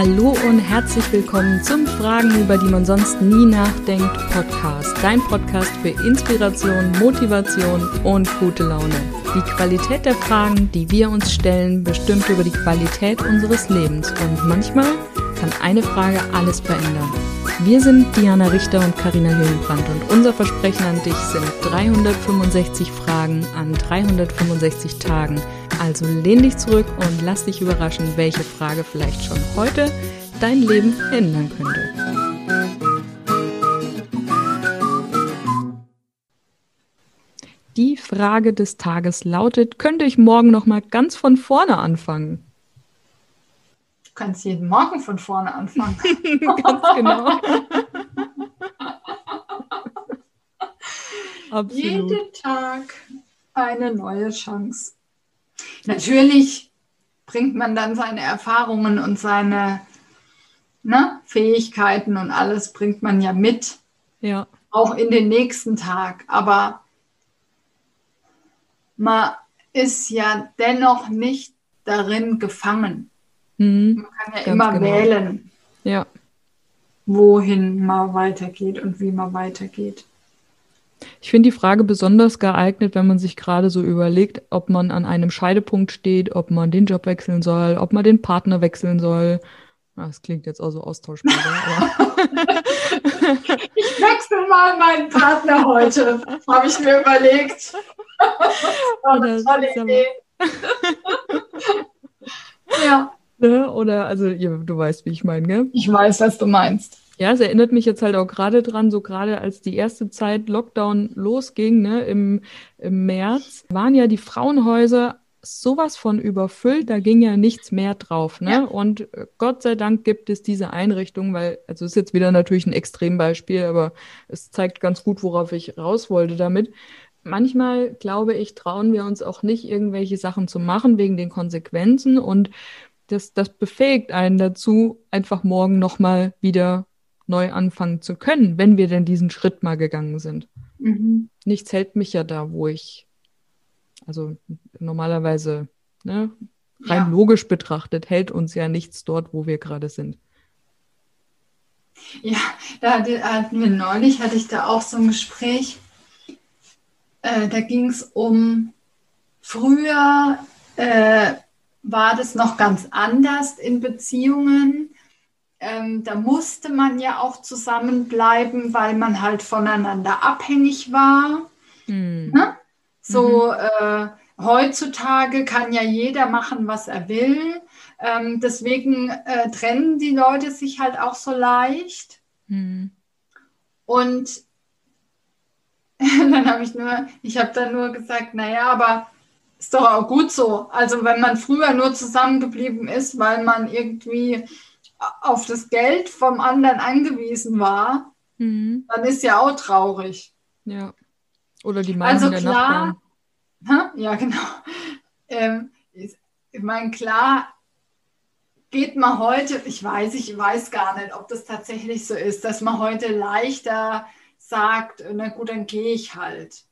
Hallo und herzlich willkommen zum Fragen, über die man sonst nie nachdenkt Podcast. Dein Podcast für Inspiration, Motivation und gute Laune. Die Qualität der Fragen, die wir uns stellen, bestimmt über die Qualität unseres Lebens. Und manchmal kann eine Frage alles verändern. Wir sind Diana Richter und Karina Hillenbrand und unser Versprechen an dich sind 365 Fragen an 365 Tagen also lehn dich zurück und lass dich überraschen, welche Frage vielleicht schon heute dein Leben ändern könnte. Die Frage des Tages lautet, könnte ich morgen noch mal ganz von vorne anfangen? Du kannst jeden Morgen von vorne anfangen. ganz genau. Absolut. Jeden Tag eine neue Chance. Natürlich bringt man dann seine Erfahrungen und seine ne, Fähigkeiten und alles bringt man ja mit. Ja. Auch in den nächsten Tag. Aber man ist ja dennoch nicht darin gefangen. Mhm. Man kann ja Ganz immer genau. wählen, ja. wohin man weitergeht und wie man weitergeht. Ich finde die Frage besonders geeignet, wenn man sich gerade so überlegt, ob man an einem Scheidepunkt steht, ob man den Job wechseln soll, ob man den Partner wechseln soll. Das klingt jetzt auch so austauschbar. ich wechsle mal meinen Partner heute, habe ich mir überlegt. oh, eine tolle Idee. ja. Ne? Oder, also, du weißt, wie ich meine, gell? Ich weiß, was du meinst. Ja, es erinnert mich jetzt halt auch gerade dran, so gerade als die erste Zeit Lockdown losging, ne, im, im März, waren ja die Frauenhäuser sowas von überfüllt, da ging ja nichts mehr drauf. Ne? Ja. Und äh, Gott sei Dank gibt es diese Einrichtung, weil, also ist jetzt wieder natürlich ein Extrembeispiel, aber es zeigt ganz gut, worauf ich raus wollte damit. Manchmal, glaube ich, trauen wir uns auch nicht, irgendwelche Sachen zu machen wegen den Konsequenzen und das, das befähigt einen dazu, einfach morgen nochmal wieder neu anfangen zu können, wenn wir denn diesen Schritt mal gegangen sind. Mhm. Nichts hält mich ja da, wo ich, also normalerweise, ne, rein ja. logisch betrachtet, hält uns ja nichts dort, wo wir gerade sind. Ja, da hatten wir neulich, hatte ich da auch so ein Gespräch, äh, da ging es um, früher äh, war das noch ganz anders in Beziehungen ähm, da musste man ja auch zusammenbleiben, weil man halt voneinander abhängig war. Mhm. Ne? So mhm. äh, heutzutage kann ja jeder machen, was er will. Ähm, deswegen äh, trennen die Leute sich halt auch so leicht. Mhm. Und dann habe ich nur, ich habe dann nur gesagt, naja, aber ist doch auch gut so. Also wenn man früher nur zusammengeblieben ist, weil man irgendwie auf das Geld vom anderen angewiesen war, mhm. dann ist ja auch traurig. Ja. Oder die Meinung also der klar, Nachbarn. Ja, genau. Ähm, ich meine, klar geht man heute, ich weiß, ich weiß gar nicht, ob das tatsächlich so ist, dass man heute leichter sagt, na gut, dann gehe ich halt.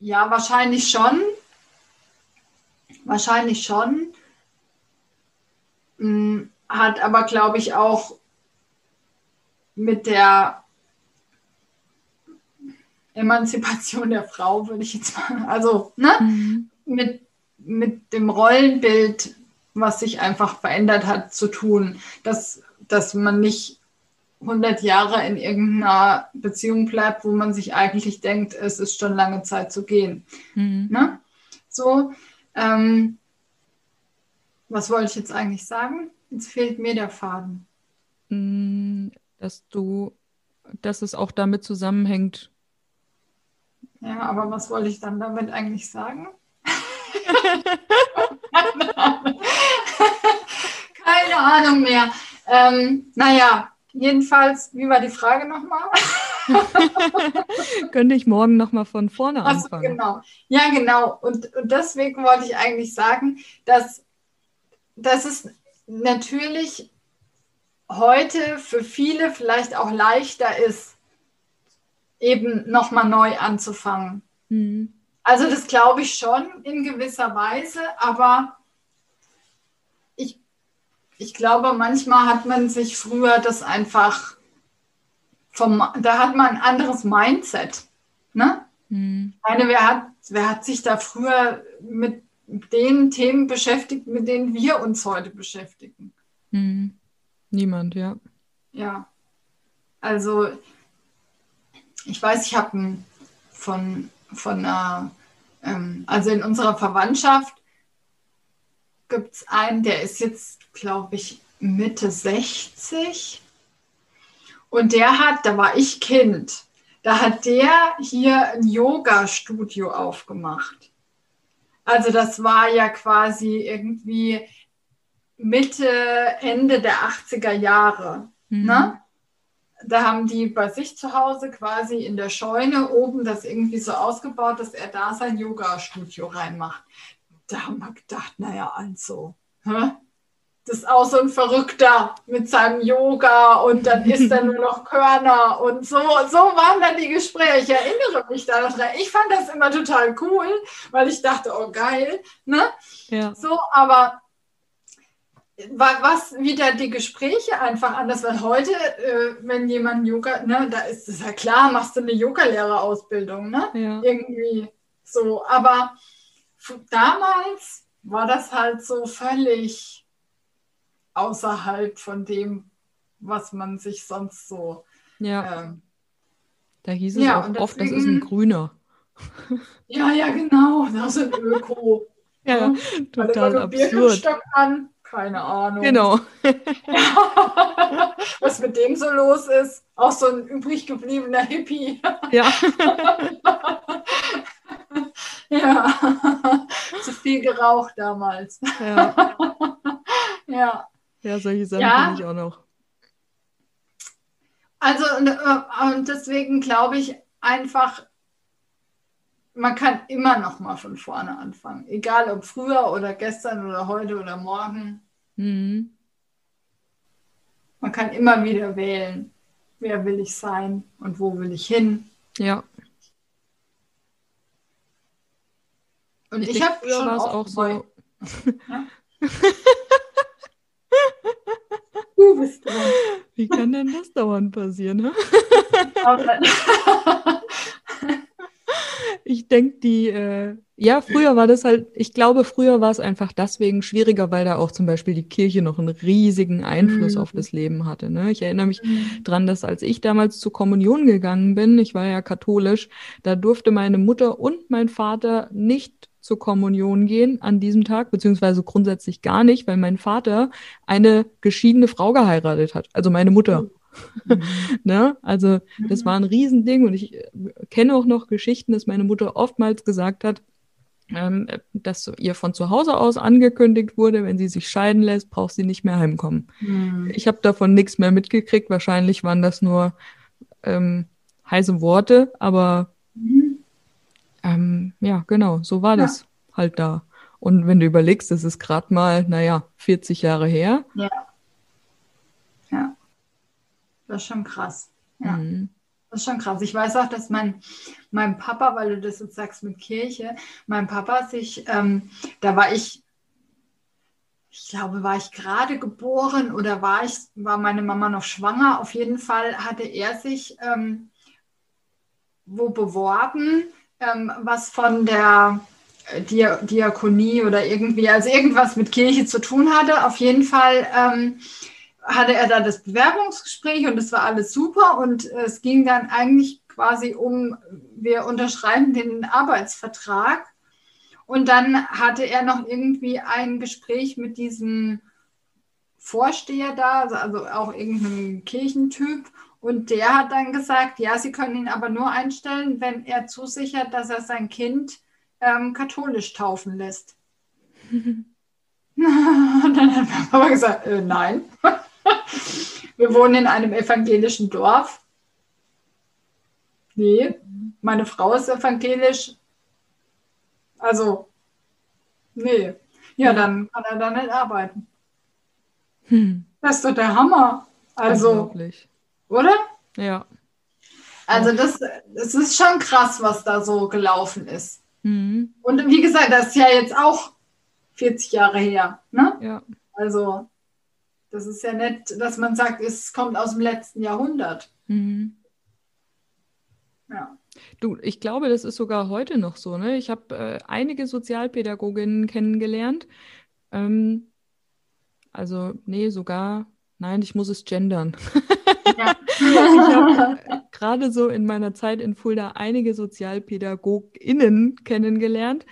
Ja, wahrscheinlich schon. Wahrscheinlich schon. Mm, hat aber, glaube ich, auch mit der Emanzipation der Frau, würde ich jetzt mal, also ne, mhm. mit, mit dem Rollenbild, was sich einfach verändert hat, zu tun, dass, dass man nicht 100 Jahre in irgendeiner Beziehung bleibt, wo man sich eigentlich denkt, es ist schon lange Zeit zu gehen. Mhm. Ne? So, ähm, was wollte ich jetzt eigentlich sagen? Jetzt fehlt mir der Faden. Mm, dass du, dass es auch damit zusammenhängt. Ja, aber was wollte ich dann damit eigentlich sagen? Keine Ahnung mehr. Ähm, naja, jedenfalls, wie war die Frage nochmal? Könnte ich morgen nochmal von vorne anfangen? Also, genau. Ja, genau. Und, und deswegen wollte ich eigentlich sagen, dass dass es natürlich heute für viele vielleicht auch leichter ist, eben nochmal neu anzufangen. Mhm. Also das glaube ich schon in gewisser Weise, aber ich ich glaube, manchmal hat man sich früher das einfach vom, da hat man ein anderes Mindset. Ne? Mhm. Ich meine, wer hat, wer hat sich da früher mit den Themen beschäftigt, mit denen wir uns heute beschäftigen? Mhm. Niemand, ja. Ja. Also, ich weiß, ich habe von, von einer, ähm, also in unserer Verwandtschaft gibt es einen, der ist jetzt, glaube ich, Mitte 60. Und der hat, da war ich Kind, da hat der hier ein Yoga-Studio aufgemacht. Also das war ja quasi irgendwie Mitte, Ende der 80er Jahre. Mhm. Ne? Da haben die bei sich zu Hause quasi in der Scheune oben das irgendwie so ausgebaut, dass er da sein Yoga-Studio reinmacht. Da haben wir gedacht, naja, also, hä? Das ist auch so ein Verrückter mit seinem Yoga und dann isst er nur noch Körner und so, so waren dann die Gespräche. Ich erinnere mich da noch dran. Ich fand das immer total cool, weil ich dachte, oh geil, ne? Ja. So, aber was wieder die Gespräche einfach anders, weil heute, äh, wenn jemand Yoga, ne, da ist es ja klar, machst du eine Yogalehrerausbildung, ne? Ja. Irgendwie so. Aber damals war das halt so völlig außerhalb von dem, was man sich sonst so. Ja. Ähm, da hieß es ja, auch oft, deswegen, das ist ein Grüner. Ja, ja, genau. Das ist ein Öko. ja, ja, total absurd. An. Keine Ahnung. Genau. Was mit dem so los ist. Auch so ein übrig gebliebener Hippie. Ja. ja. Zu viel geraucht damals. Ja. ja. Ja, solche Sachen ja. kenne ich auch noch. Also, und, äh, und deswegen glaube ich einfach, man kann immer noch mal von vorne anfangen. Egal ob früher oder gestern oder heute oder morgen. Mhm. Man kann immer wieder wählen, wer will ich sein und wo will ich hin. Ja. Und ich, ich habe schon auch, auch so. Ja? du bist dran. Wie kann denn das dauernd passieren? Ne? ich denke, die, äh, ja, früher war das halt, ich glaube, früher war es einfach deswegen schwieriger, weil da auch zum Beispiel die Kirche noch einen riesigen Einfluss mhm. auf das Leben hatte. Ne? Ich erinnere mich mhm. dran, dass als ich damals zur Kommunion gegangen bin, ich war ja katholisch, da durfte meine Mutter und mein Vater nicht zur Kommunion gehen an diesem Tag, beziehungsweise grundsätzlich gar nicht, weil mein Vater eine geschiedene Frau geheiratet hat, also meine Mutter. Mhm. ne? Also das mhm. war ein Riesending und ich äh, kenne auch noch Geschichten, dass meine Mutter oftmals gesagt hat, ähm, dass ihr von zu Hause aus angekündigt wurde, wenn sie sich scheiden lässt, braucht sie nicht mehr heimkommen. Mhm. Ich habe davon nichts mehr mitgekriegt. Wahrscheinlich waren das nur ähm, heiße Worte, aber mhm. Ähm, ja, genau, so war ja. das halt da. Und wenn du überlegst, das ist gerade mal, naja, 40 Jahre her. Ja. Ja. Das ist schon krass. Ja. Mhm. Das ist schon krass. Ich weiß auch, dass mein, mein Papa, weil du das jetzt sagst mit Kirche, mein Papa sich, ähm, da war ich, ich glaube, war ich gerade geboren oder war ich, war meine Mama noch schwanger? Auf jeden Fall hatte er sich ähm, wo beworben, ähm, was von der Diakonie oder irgendwie, also irgendwas mit Kirche zu tun hatte. Auf jeden Fall ähm, hatte er da das Bewerbungsgespräch und es war alles super und es ging dann eigentlich quasi um, wir unterschreiben den Arbeitsvertrag und dann hatte er noch irgendwie ein Gespräch mit diesem Vorsteher da, also auch irgendeinem Kirchentyp und der hat dann gesagt, ja, Sie können ihn aber nur einstellen, wenn er zusichert, dass er sein Kind ähm, katholisch taufen lässt. und dann hat mein Papa gesagt, äh, nein. Wir wohnen in einem evangelischen Dorf. Nee, meine Frau ist evangelisch. Also, nee. Ja, dann kann er da nicht arbeiten. Hm. Das ist doch der Hammer. Also, oder? Ja. Also das, das ist schon krass, was da so gelaufen ist. Mhm. Und wie gesagt, das ist ja jetzt auch 40 Jahre her. Ne? Ja. Also Das ist ja nicht, dass man sagt, es kommt aus dem letzten Jahrhundert. Mhm. Ja. Du, ich glaube, das ist sogar heute noch so. Ne? Ich habe äh, einige Sozialpädagoginnen kennengelernt. Ähm, also, nee, sogar, nein, ich muss es gendern. Ja. ich habe gerade so in meiner Zeit in Fulda einige SozialpädagogInnen kennengelernt,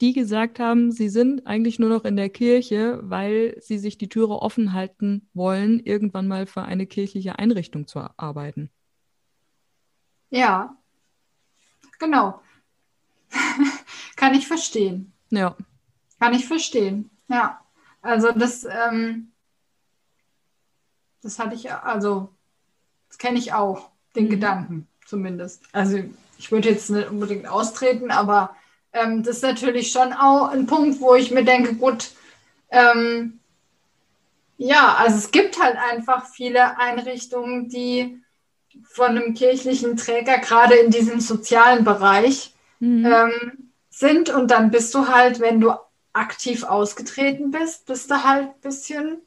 die gesagt haben, sie sind eigentlich nur noch in der Kirche, weil sie sich die Türe offen halten wollen, irgendwann mal für eine kirchliche Einrichtung zu arbeiten. Ja, genau. Kann ich verstehen. Ja. Kann ich verstehen. Ja. Also das, ähm, das hatte ich, also das kenne ich auch, den mhm. Gedanken zumindest. Also ich würde jetzt nicht unbedingt austreten, aber ähm, das ist natürlich schon auch ein Punkt, wo ich mir denke, gut, ähm, ja, also es gibt halt einfach viele Einrichtungen, die von einem kirchlichen Träger, gerade in diesem sozialen Bereich, mhm. ähm, sind. Und dann bist du halt, wenn du aktiv ausgetreten bist, bist du halt ein bisschen,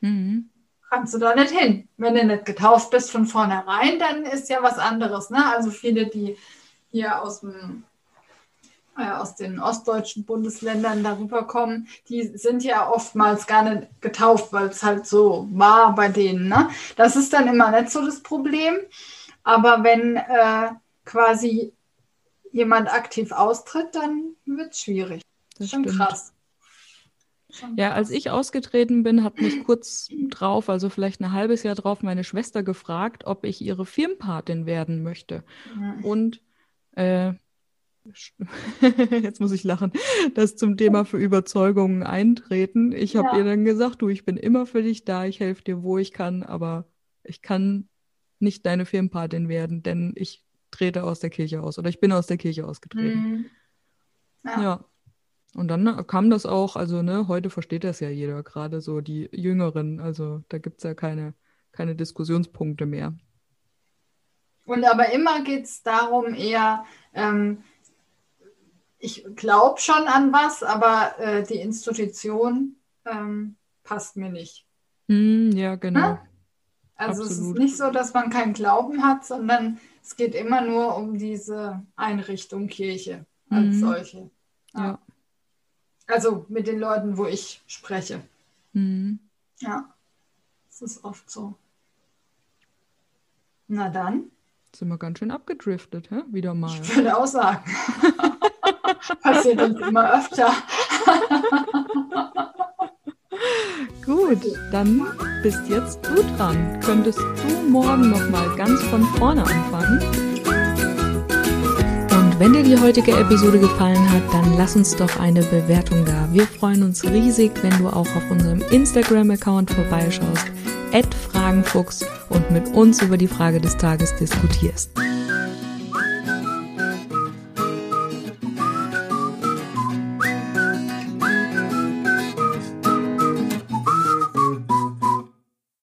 mhm. kannst du da nicht hin. Wenn du nicht getauft bist von vornherein, dann ist ja was anderes. Ne? Also viele, die hier aus dem äh, aus den ostdeutschen Bundesländern darüber kommen, die sind ja oftmals gar nicht getauft, weil es halt so war bei denen. Ne? Das ist dann immer nicht so das Problem. Aber wenn äh, quasi jemand aktiv austritt, dann wird es schwierig. Das ist schon stimmt. krass. Ja, als ich ausgetreten bin, hat mich kurz drauf, also vielleicht ein halbes Jahr drauf, meine Schwester gefragt, ob ich ihre Firmenpatin werden möchte. Und äh, jetzt muss ich lachen, das zum Thema für Überzeugungen eintreten. Ich habe ja. ihr dann gesagt, du, ich bin immer für dich da, ich helfe dir, wo ich kann, aber ich kann nicht deine Firmenpatin werden, denn ich trete aus der Kirche aus oder ich bin aus der Kirche ausgetreten. Mhm. Ja. ja. Und dann kam das auch, also ne, heute versteht das ja jeder, gerade so die Jüngeren, also da gibt es ja keine, keine Diskussionspunkte mehr. Und aber immer geht es darum, eher, ähm, ich glaube schon an was, aber äh, die Institution ähm, passt mir nicht. Mm, ja, genau. Na? Also Absolut. es ist nicht so, dass man keinen Glauben hat, sondern es geht immer nur um diese Einrichtung Kirche als mm. solche. Ja. ja. Also mit den Leuten, wo ich spreche. Mm. Ja, es ist oft so. Na dann. Sind wir ganz schön abgedriftet, hä? wieder mal. Ich würde auch sagen. Passiert uns immer öfter. Gut, dann bist jetzt du dran. Könntest du morgen nochmal ganz von vorne anfangen? Und wenn dir die heutige Episode gefallen hat, dann lass uns doch eine Bewertung da. Wir freuen uns riesig, wenn du auch auf unserem Instagram-Account vorbeischaust, Fragenfuchs und mit uns über die Frage des Tages diskutierst.